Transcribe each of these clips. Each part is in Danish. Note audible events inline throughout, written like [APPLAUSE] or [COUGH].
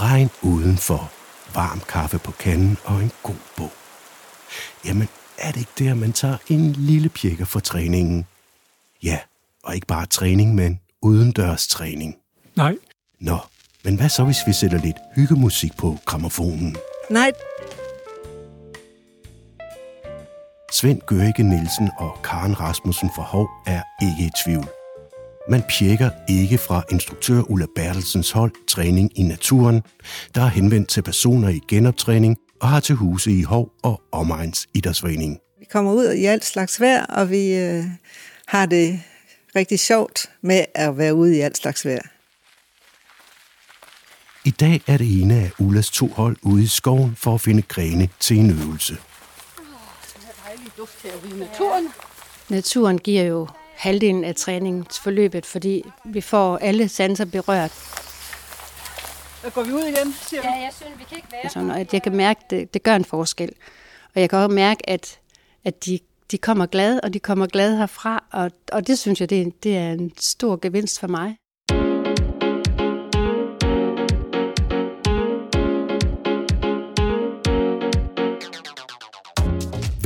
regn udenfor, varm kaffe på kanden og en god bog. Jamen, er det ikke der, man tager en lille pjekker for træningen? Ja, og ikke bare træning, men udendørs træning. Nej. Nå, men hvad så, hvis vi sætter lidt hyggemusik på gramofonen? Nej, Svend Gørike Nielsen og Karen Rasmussen fra Hov er ikke i tvivl. Man pjekker ikke fra instruktør Ulla Bertelsens hold Træning i Naturen, der er henvendt til personer i genoptræning og har til huse i Hov og Omegns Idrætsforening. vi kommer ud i alt slags vejr, og vi øh, har det rigtig sjovt med at være ude i alt slags vejr. I dag er det ene af Ullas to hold ude i skoven for at finde grene til en øvelse. Naturen giver jo halvdelen af træningsforløbet, fordi vi får alle sanser berørt. Så går vi ud igen, siger du? Ja, jeg synes, vi kan ikke være sådan, at jeg kan mærke, at det, det gør en forskel. Og jeg kan også mærke, at, at de, de kommer glade, og de kommer glade herfra, og, og det synes jeg, det, det er en stor gevinst for mig.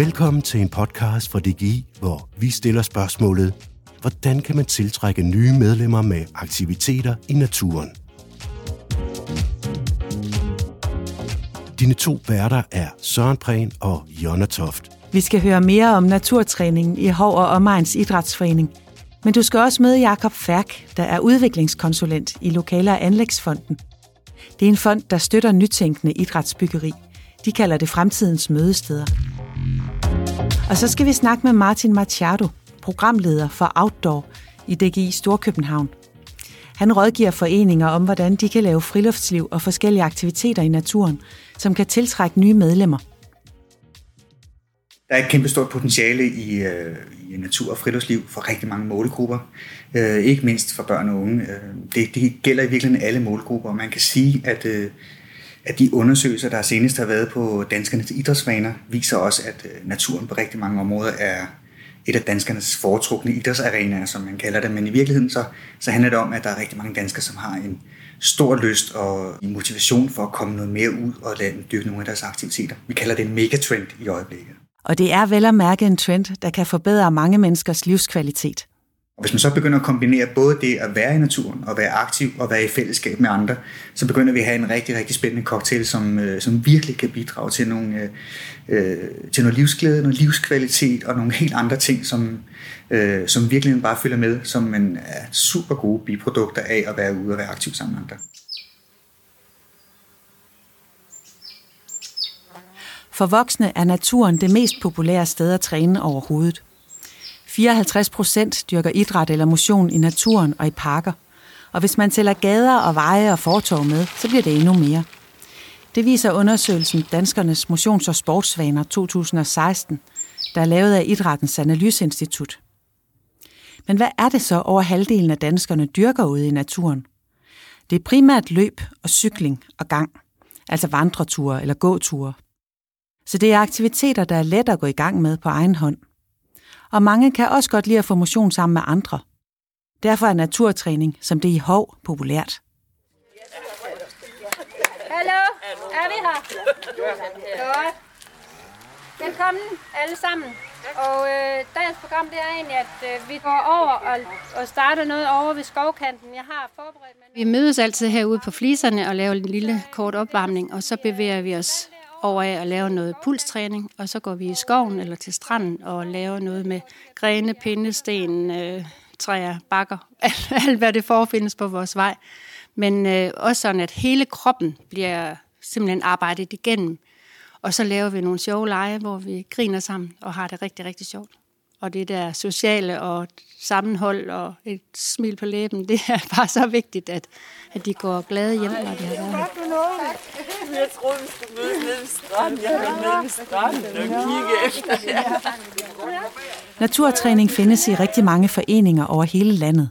Velkommen til en podcast fra DGI, hvor vi stiller spørgsmålet, hvordan kan man tiltrække nye medlemmer med aktiviteter i naturen? Dine to værter er Søren Prehn og Jonna Toft. Vi skal høre mere om naturtræningen i Hov og Omegns Idrætsforening. Men du skal også møde Jakob Færk, der er udviklingskonsulent i Lokale- og Anlægsfonden. Det er en fond, der støtter nytænkende idrætsbyggeri. De kalder det fremtidens mødesteder. Og så skal vi snakke med Martin Machado, programleder for Outdoor i DGI Storkøbenhavn. Han rådgiver foreninger om, hvordan de kan lave friluftsliv og forskellige aktiviteter i naturen, som kan tiltrække nye medlemmer. Der er et kæmpe stort potentiale i, øh, i natur og friluftsliv for rigtig mange målgrupper. Øh, ikke mindst for børn og unge. Øh, det, det gælder i virkeligheden alle målgrupper, og man kan sige, at, øh, at de undersøgelser, der senest har været på danskernes idrætsvaner, viser også, at øh, naturen på rigtig mange områder er et af danskernes foretrukne idrætsarenaer, som man kalder det. Men i virkeligheden så, så handler det om, at der er rigtig mange danskere, som har en stor lyst og en motivation for at komme noget mere ud og lade dem dyrke nogle af deres aktiviteter. Vi kalder det en megatrend i øjeblikket. Og det er vel at mærke en trend, der kan forbedre mange menneskers livskvalitet. Og hvis man så begynder at kombinere både det at være i naturen og være aktiv og være i fællesskab med andre, så begynder vi at have en rigtig, rigtig spændende cocktail, som, øh, som virkelig kan bidrage til, nogle, øh, øh, til noget livsglæde, noget livskvalitet og nogle helt andre ting, som, øh, som virkelig bare følger med, som man er super gode biprodukter af at være ude og være aktiv sammen med andre. For voksne er naturen det mest populære sted at træne overhovedet. 54 procent dyrker idræt eller motion i naturen og i parker. Og hvis man tæller gader og veje og fortov med, så bliver det endnu mere. Det viser undersøgelsen Danskernes Motions- og Sportsvaner 2016, der er lavet af Idrættens Analyseinstitut. Men hvad er det så over halvdelen af danskerne dyrker ude i naturen? Det er primært løb og cykling og gang, altså vandreture eller gåture. Så det er aktiviteter, der er let at gå i gang med på egen hånd. Og mange kan også godt lide at få motion sammen med andre. Derfor er naturtræning, som det er i Hov, populært. Hallo, er vi her? Godt. Velkommen alle sammen. Og øh, dagens program det er egentlig, at øh, vi går over og, og starter noget over ved skovkanten. Jeg har forberedt mig. Vi mødes altid herude på fliserne og laver en lille kort opvarmning, og så bevæger vi os over af at lave noget pulstræning, og så går vi i skoven eller til stranden og laver noget med grene, pinde, sten, øh, træer, bakker, [LAUGHS] alt, alt hvad det forefindes på vores vej. Men øh, også sådan, at hele kroppen bliver simpelthen arbejdet igennem. Og så laver vi nogle sjove lege, hvor vi griner sammen og har det rigtig, rigtig sjovt. Og det der sociale og sammenhold og et smil på læben, [LAUGHS] det er bare så vigtigt, at, at de går glade hjem, når de har været her. Jeg troede, vi skulle mødes nede ved stranden. Jeg har været nede ved stranden og kigge efter. Naturtræning findes i rigtig mange foreninger over hele landet.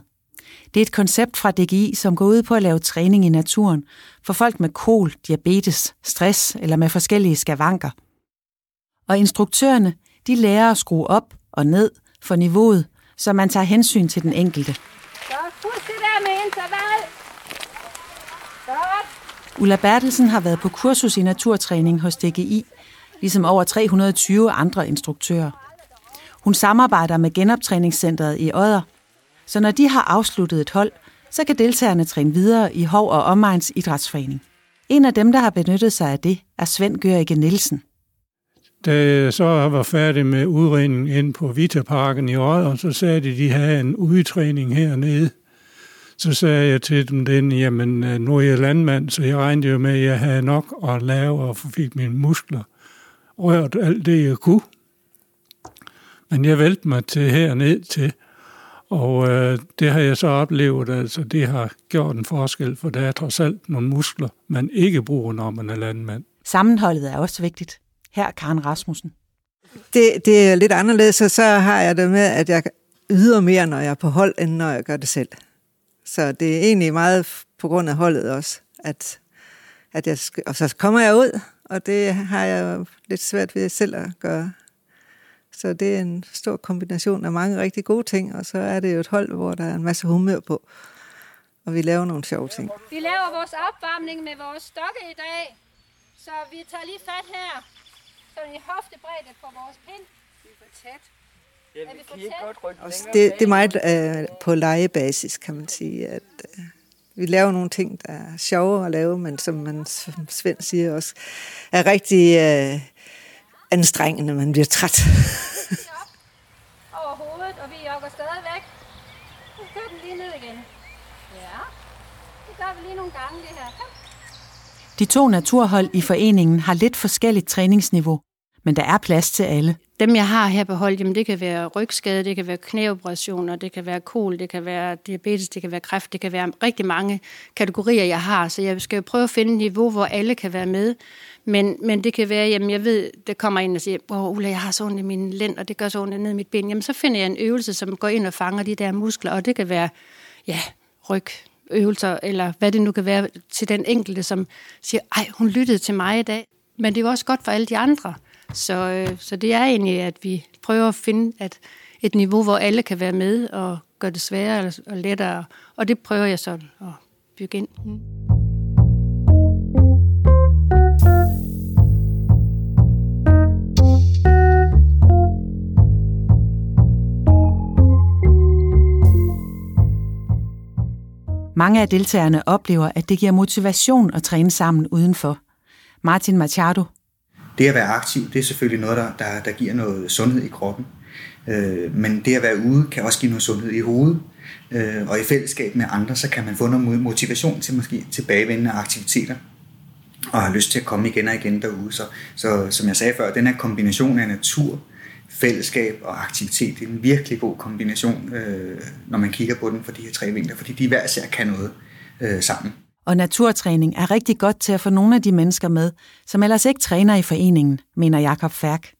Det er et koncept fra DGI, som går ud på at lave træning i naturen for folk med kol, diabetes, stress eller med forskellige skavanker. Og instruktørerne, de lærer at skrue op og ned for niveauet, så man tager hensyn til den enkelte. Så husk det der med interval. Godt. Ulla Bertelsen har været på kursus i naturtræning hos DGI, ligesom over 320 andre instruktører. Hun samarbejder med genoptræningscentret i Odder, så når de har afsluttet et hold, så kan deltagerne træne videre i Hov og Omegns Idrætsforening. En af dem, der har benyttet sig af det, er Svend Gørike Nielsen. Da jeg så var færdig med udredningen ind på Vitaparken i Odder, så sagde de, at de havde en udtræning hernede. Så sagde jeg til dem den, jamen øh, nu er jeg landmand, så jeg regnede jo med, at jeg havde nok at lave og fik mine muskler rørt alt det, jeg kunne. Men jeg vælte mig til herned til, og øh, det har jeg så oplevet, altså det har gjort en forskel, for der er trods alt nogle muskler, man ikke bruger, når man er landmand. Sammenholdet er også vigtigt. Her er Karen Rasmussen. Det, det er lidt anderledes, og så har jeg det med, at jeg yder mere, når jeg er på hold, end når jeg gør det selv. Så det er egentlig meget på grund af holdet også, at, at jeg, skal, og så kommer jeg ud, og det har jeg lidt svært ved selv at gøre. Så det er en stor kombination af mange rigtig gode ting, og så er det jo et hold, hvor der er en masse humør på, og vi laver nogle sjove ting. Vi laver vores opvarmning med vores stokke i dag, så vi tager lige fat her, så i hoftebredde på vores pind. Vi er for tæt. Ja, vi kan ikke godt rykke det, det er meget øh, på legebasis, kan man sige, at øh, vi laver nogle ting, der er sjove at lave, men som man, som Svend siger også, er rigtig øh, anstrengende, man bliver træt. [LAUGHS] over hovedet, og vi jogger stadigvæk. Så kører den lige ned igen. Ja, det gør vi lige nogle gange det her. Kom. De to naturhold i foreningen har lidt forskelligt træningsniveau, men der er plads til alle. Dem, jeg har her på hold, jamen, det kan være rygskade, det kan være knæoperationer, det kan være kol, det kan være diabetes, det kan være kræft, det kan være rigtig mange kategorier, jeg har. Så jeg skal jo prøve at finde et niveau, hvor alle kan være med. Men, men det kan være, jamen jeg ved, der kommer en og siger, åh Ulla, jeg har så ondt i min lænd, og det gør så ondt ned i mit ben. Jamen så finder jeg en øvelse, som går ind og fanger de der muskler, og det kan være, ja, ryg, øvelser, eller hvad det nu kan være til den enkelte, som siger, ej, hun lyttede til mig i dag. Men det er jo også godt for alle de andre. Så, øh, så det er egentlig, at vi prøver at finde at et niveau, hvor alle kan være med og gøre det sværere og lettere. Og det prøver jeg så at bygge ind. Mm. Mange af deltagerne oplever, at det giver motivation at træne sammen udenfor. Martin Machado. Det at være aktiv, det er selvfølgelig noget, der, der, der giver noget sundhed i kroppen. Øh, men det at være ude kan også give noget sundhed i hovedet. Øh, og i fællesskab med andre, så kan man få noget motivation til måske tilbagevendende aktiviteter og har lyst til at komme igen og igen derude. Så, så som jeg sagde før, den her kombination af natur, fællesskab og aktivitet, det er en virkelig god kombination, øh, når man kigger på den for de her tre vinkler, fordi de hver især kan noget øh, sammen. Og naturtræning er rigtig godt til at få nogle af de mennesker med, som ellers ikke træner i foreningen, mener Jakob Færk.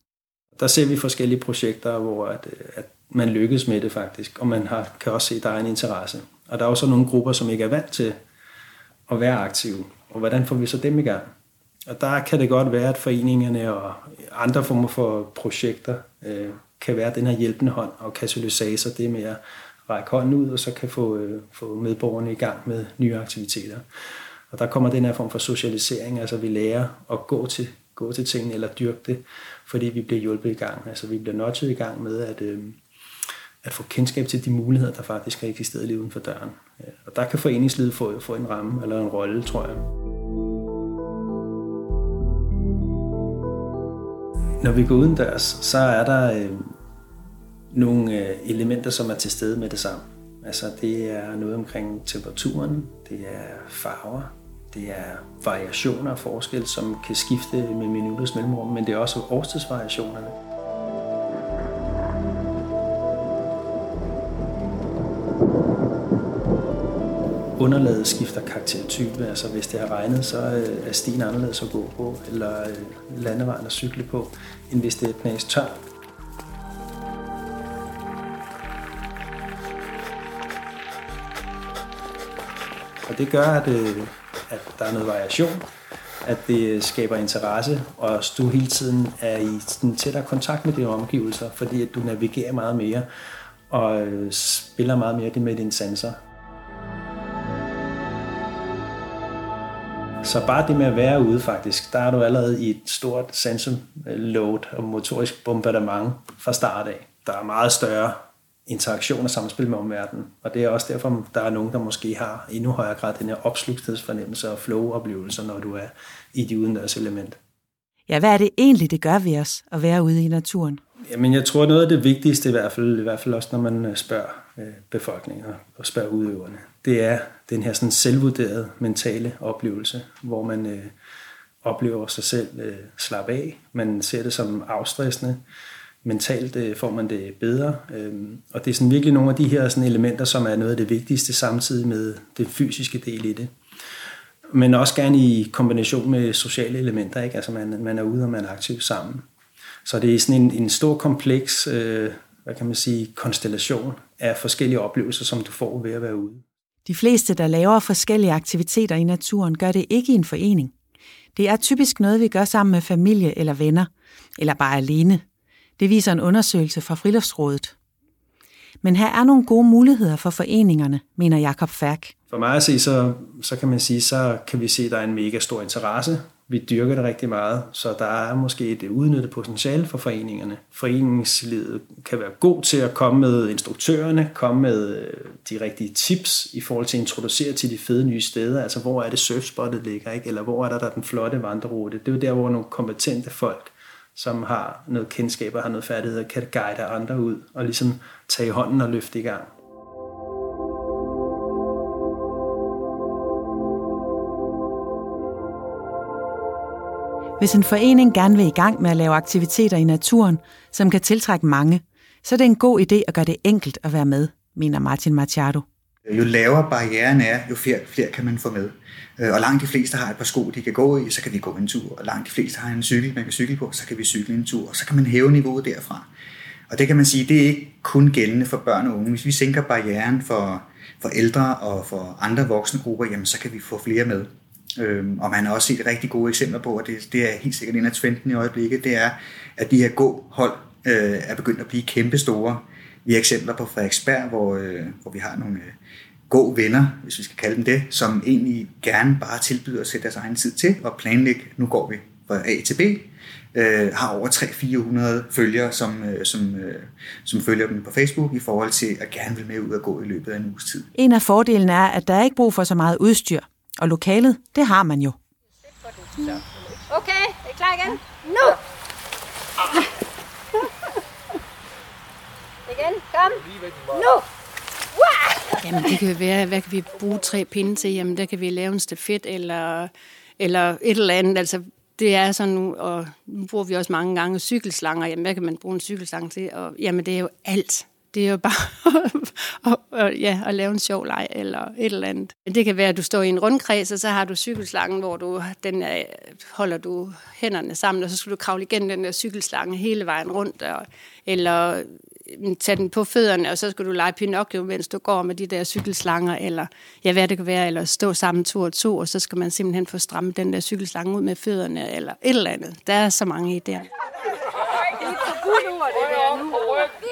Der ser vi forskellige projekter, hvor at, at man lykkes med det faktisk, og man har, kan også se, at der er en interesse. Og der er også nogle grupper, som ikke er vant til at være aktive. Og hvordan får vi så dem i gang? Og der kan det godt være, at foreningerne og andre former for projekter øh, kan være den her hjælpende hånd og katalysator, det med at række hånden ud, og så kan få, øh, få medborgerne i gang med nye aktiviteter. Og der kommer den her form for socialisering, altså vi lærer at gå til, gå til tingene eller dyrke det, fordi vi bliver hjulpet i gang. Altså vi bliver notchet i gang med at, øh, at få kendskab til de muligheder, der faktisk har eksisteret lige uden for døren. Øh, og der kan foreningslivet få, få en ramme eller en rolle, tror jeg. Når vi går udendørs, så er der øh, nogle øh, elementer, som er til stede med det samme. Altså det er noget omkring temperaturen, det er farver, det er variationer og forskel, som kan skifte med minutters mellemrum, men det er også årstidsvariationerne. Underlaget skifter karaktertype, altså hvis det har regnet, så øh, er stien anderledes at gå på, eller øh, landevejen at cykle på, end hvis det er knæs tørt. Og det gør, at, øh, at der er noget variation, at det skaber interesse, og at du hele tiden er i den tættere kontakt med dine omgivelser, fordi at du navigerer meget mere og spiller meget mere det med dine sensorer. Så bare det med at være ude faktisk, der er du allerede i et stort sensum load og motorisk bombardement fra start af. Der er meget større interaktion og samspil med omverdenen. Og det er også derfor, der er nogen, der måske har endnu højere grad den her opslugthedsfornemmelse og flow-oplevelser, når du er i de udendørs element. Ja, hvad er det egentlig, det gør ved os at være ude i naturen? Jamen, jeg tror, noget af det vigtigste, i hvert fald, i hvert fald også, når man øh, spørger øh, befolkningen og spørger udøverne, det er den her sådan selvvurderede mentale oplevelse, hvor man øh, oplever sig selv øh, slappe af. Man ser det som afstressende. Mentalt øh, får man det bedre. Øh, og det er sådan virkelig nogle af de her sådan elementer, som er noget af det vigtigste samtidig med det fysiske del i det men også gerne i kombination med sociale elementer. Ikke? Altså man, man er ude, og man er aktiv sammen. Så det er sådan en, en stor kompleks, øh, hvad kan man sige, konstellation af forskellige oplevelser, som du får ved at være ude. De fleste, der laver forskellige aktiviteter i naturen, gør det ikke i en forening. Det er typisk noget, vi gør sammen med familie eller venner, eller bare alene. Det viser en undersøgelse fra Friluftsrådet. Men her er nogle gode muligheder for foreningerne, mener Jakob Færk. For mig at se, så, så kan man sige, så kan vi se, at der er en mega stor interesse. Vi dyrker det rigtig meget, så der er måske et udnyttet potentiale for foreningerne. Foreningslivet kan være god til at komme med instruktørerne, komme med øh, de rigtige tips i forhold til at introducere til de fede nye steder. Altså, hvor er det surfspottet ligger, ikke? eller hvor er der, der er den flotte vandrerute. Det er jo der, hvor nogle kompetente folk, som har noget kendskab og har noget færdighed, kan guide andre ud og ligesom tage hånden og løfte i gang. Hvis en forening gerne vil i gang med at lave aktiviteter i naturen, som kan tiltrække mange, så er det en god idé at gøre det enkelt at være med, mener Martin Machado. Jo lavere barrieren er, jo flere, flere kan man få med. Øh, og langt de fleste har et par sko, de kan gå i, så kan vi gå en tur. Og langt de fleste har en cykel, man kan cykle på, så kan vi cykle en tur. Og så kan man hæve niveauet derfra. Og det kan man sige, det er ikke kun gældende for børn og unge. Hvis vi sænker barrieren for, for ældre og for andre voksne grupper, jamen, så kan vi få flere med. Øhm, og man har også set rigtig gode eksempler på, og det, det er helt sikkert en af trenden i øjeblikket, det er, at de her gåhold øh, er begyndt at blive kæmpe store. Vi har eksempler på Frederiksberg, hvor, øh, hvor vi har nogle øh, gå venner, hvis vi skal kalde dem det, som egentlig gerne bare tilbyder at sætte deres egen tid til og planlægge, nu går vi fra A til B, øh, har over 300-400 følgere, som, øh, som, øh, som følger dem på Facebook i forhold til at gerne vil med ud og gå i løbet af en uges tid. En af fordelene er, at der er ikke brug for så meget udstyr. Og lokalet, det har man jo. Okay, er I klar igen? Nu! [LAUGHS] igen, kom! Nu! Jamen, det kan være, hvad kan vi bruge tre pinde til? Jamen, der kan vi lave en stafet eller, eller et eller andet. Altså, det er sådan nu, og nu bruger vi også mange gange cykelslanger. Jamen, hvad kan man bruge en cykelslange til? Og, jamen, det er jo alt. Det er jo bare [LAUGHS] at, at, ja, at lave en sjov leg eller et eller andet. Det kan være, at du står i en rundkreds, og så har du cykelslangen, hvor du den er, holder du hænderne sammen, og så skal du kravle igennem den der cykelslange hele vejen rundt, og, eller mm, tage den på fødderne, og så skal du lege Pinocchio, mens du går med de der cykelslanger, eller ja, hvad det kan være, eller stå sammen to og to, og så skal man simpelthen få strammet den der cykelslange ud med fødderne, eller et eller andet. Der er så mange idéer.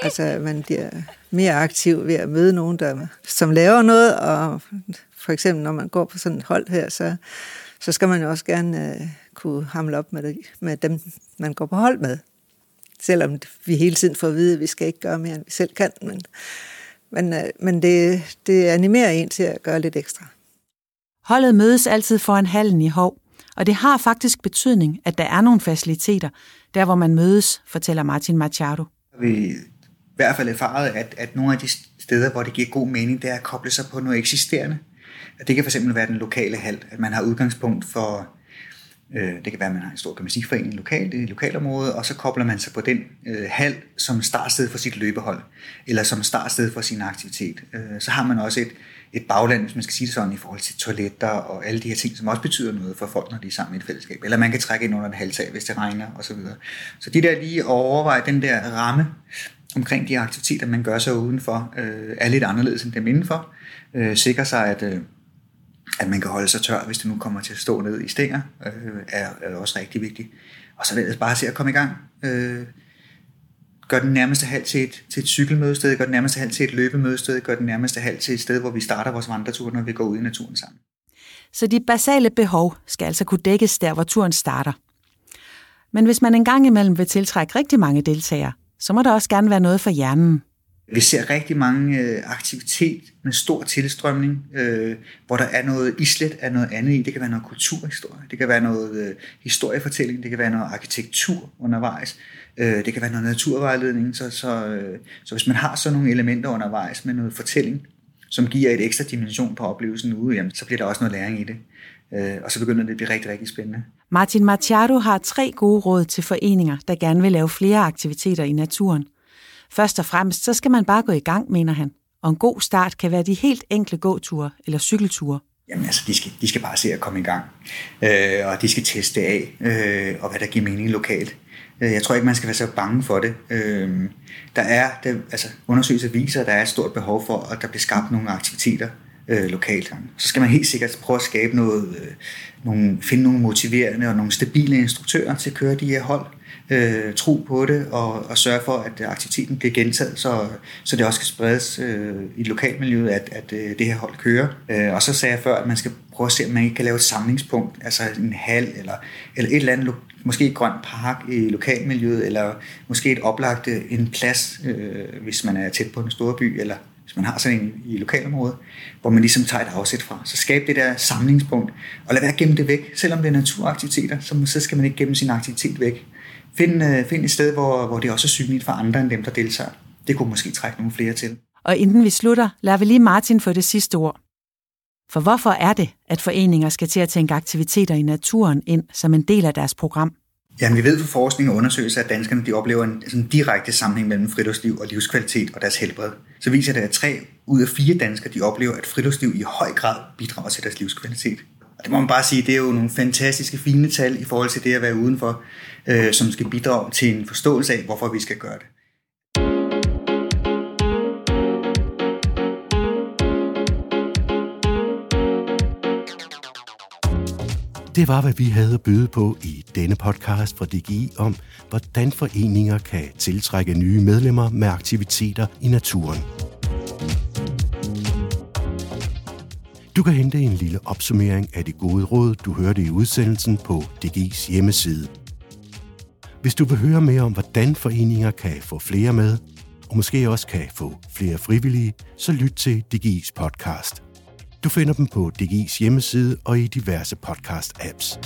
Altså, man bliver mere aktiv ved at møde nogen, der, som laver noget, og for eksempel, når man går på sådan et hold her, så, så skal man jo også gerne uh, kunne hamle op med, det, med dem, man går på hold med. Selvom vi hele tiden får at vide, at vi skal ikke gøre mere, end vi selv kan. Men, men, uh, men det, det animerer en til at gøre lidt ekstra. Holdet mødes altid foran hallen i Hov, og det har faktisk betydning, at der er nogle faciliteter, der hvor man mødes, fortæller Martin Machado. Vi i hvert fald erfaret, at, at nogle af de steder, hvor det giver god mening, det er at koble sig på noget eksisterende. Det kan fx være den lokale hal, at man har udgangspunkt for, øh, det kan være, at man har en stor gymnastikforening lokalt i lokalområdet, og så kobler man sig på den øh, hal som startsted for sit løbehold, eller som startsted for sin aktivitet. Øh, så har man også et, et bagland, hvis man skal sige det sådan, i forhold til toiletter og alle de her ting, som også betyder noget for folk, når de er sammen i et fællesskab. Eller man kan trække ind under et halvtag, hvis det regner osv. Så, så de der lige at overveje den der ramme omkring de aktiviteter, man gør sig udenfor, øh, er lidt anderledes end dem indenfor. Øh, sikre sig, at, øh, at man kan holde sig tør, hvis det nu kommer til at stå ned i stænger, øh, er, er også rigtig vigtigt. Og så vil bare se at komme i gang. Øh, gør den nærmeste halv til et, til et cykelmødested, gør den nærmeste halv til et løbemødested, gør den nærmeste halv til et sted, hvor vi starter vores vandretur, når vi går ud i naturen sammen. Så de basale behov skal altså kunne dækkes der, hvor turen starter. Men hvis man engang imellem vil tiltrække rigtig mange deltagere, så må der også gerne være noget for hjernen. Vi ser rigtig mange øh, aktivitet med stor tilstrømning, øh, hvor der er noget islet af noget andet i. Det kan være noget kulturhistorie, det kan være noget øh, historiefortælling, det kan være noget arkitektur undervejs, øh, det kan være noget naturvejledning. Så, så, øh, så hvis man har sådan nogle elementer undervejs med noget fortælling, som giver et ekstra dimension på oplevelsen ude, jamen, så bliver der også noget læring i det. Øh, og så begynder det at blive rigtig, rigtig spændende. Martin Machado har tre gode råd til foreninger, der gerne vil lave flere aktiviteter i naturen. Først og fremmest, så skal man bare gå i gang, mener han. Og en god start kan være de helt enkle gåture eller cykelture. Jamen altså, de skal, de skal bare se at komme i gang. Øh, og de skal teste af, øh, og hvad der giver mening lokalt. Øh, jeg tror ikke, man skal være så bange for det. Øh, der er, der, altså undersøgelser viser, at der er et stort behov for, at der bliver skabt nogle aktiviteter øh, lokalt. Så skal man helt sikkert prøve at skabe noget, øh, nogle, finde nogle motiverende og nogle stabile instruktører til at køre de her hold. Øh, tro på det og, og sørge for, at aktiviteten bliver gentaget, så, så det også kan spredes øh, i lokalmiljøet, at, at øh, det her hold kører. Øh, og så sagde jeg før, at man skal prøve at se, om man ikke kan lave et samlingspunkt, altså en hal eller, eller et eller andet måske et grønt park i lokalmiljøet, eller måske et oplagt øh, en plads, øh, hvis man er tæt på en stor by, eller hvis man har sådan en i lokalområdet, hvor man ligesom tager et afsæt fra. Så skab det der samlingspunkt, og lad være at gemme det væk. Selvom det er naturaktiviteter, så, så skal man ikke gemme sin aktivitet væk. Find, øh, find et sted, hvor, hvor det også er synligt for andre end dem, der deltager. Det kunne måske trække nogle flere til. Og inden vi slutter, lader vi lige Martin få det sidste ord. For hvorfor er det, at foreninger skal til at tænke aktiviteter i naturen ind som en del af deres program? Jamen, vi ved fra forskning og undersøgelser, at danskerne de oplever en sådan direkte sammenhæng mellem friluftsliv og livskvalitet og deres helbred. Så viser det, at tre ud af fire danskere de oplever, at friluftsliv i høj grad bidrager til deres livskvalitet. Og det må man bare sige, det er jo nogle fantastiske fine tal i forhold til det at være udenfor, øh, som skal bidrage til en forståelse af, hvorfor vi skal gøre det. Det var, hvad vi havde at byde på i denne podcast fra DGI om, hvordan foreninger kan tiltrække nye medlemmer med aktiviteter i naturen. Du kan hente en lille opsummering af de gode råd, du hørte i udsendelsen på DGI's hjemmeside. Hvis du vil høre mere om, hvordan foreninger kan få flere med, og måske også kan få flere frivillige, så lyt til DGI's podcast. Du finder dem på DGI's hjemmeside og i diverse podcast-apps.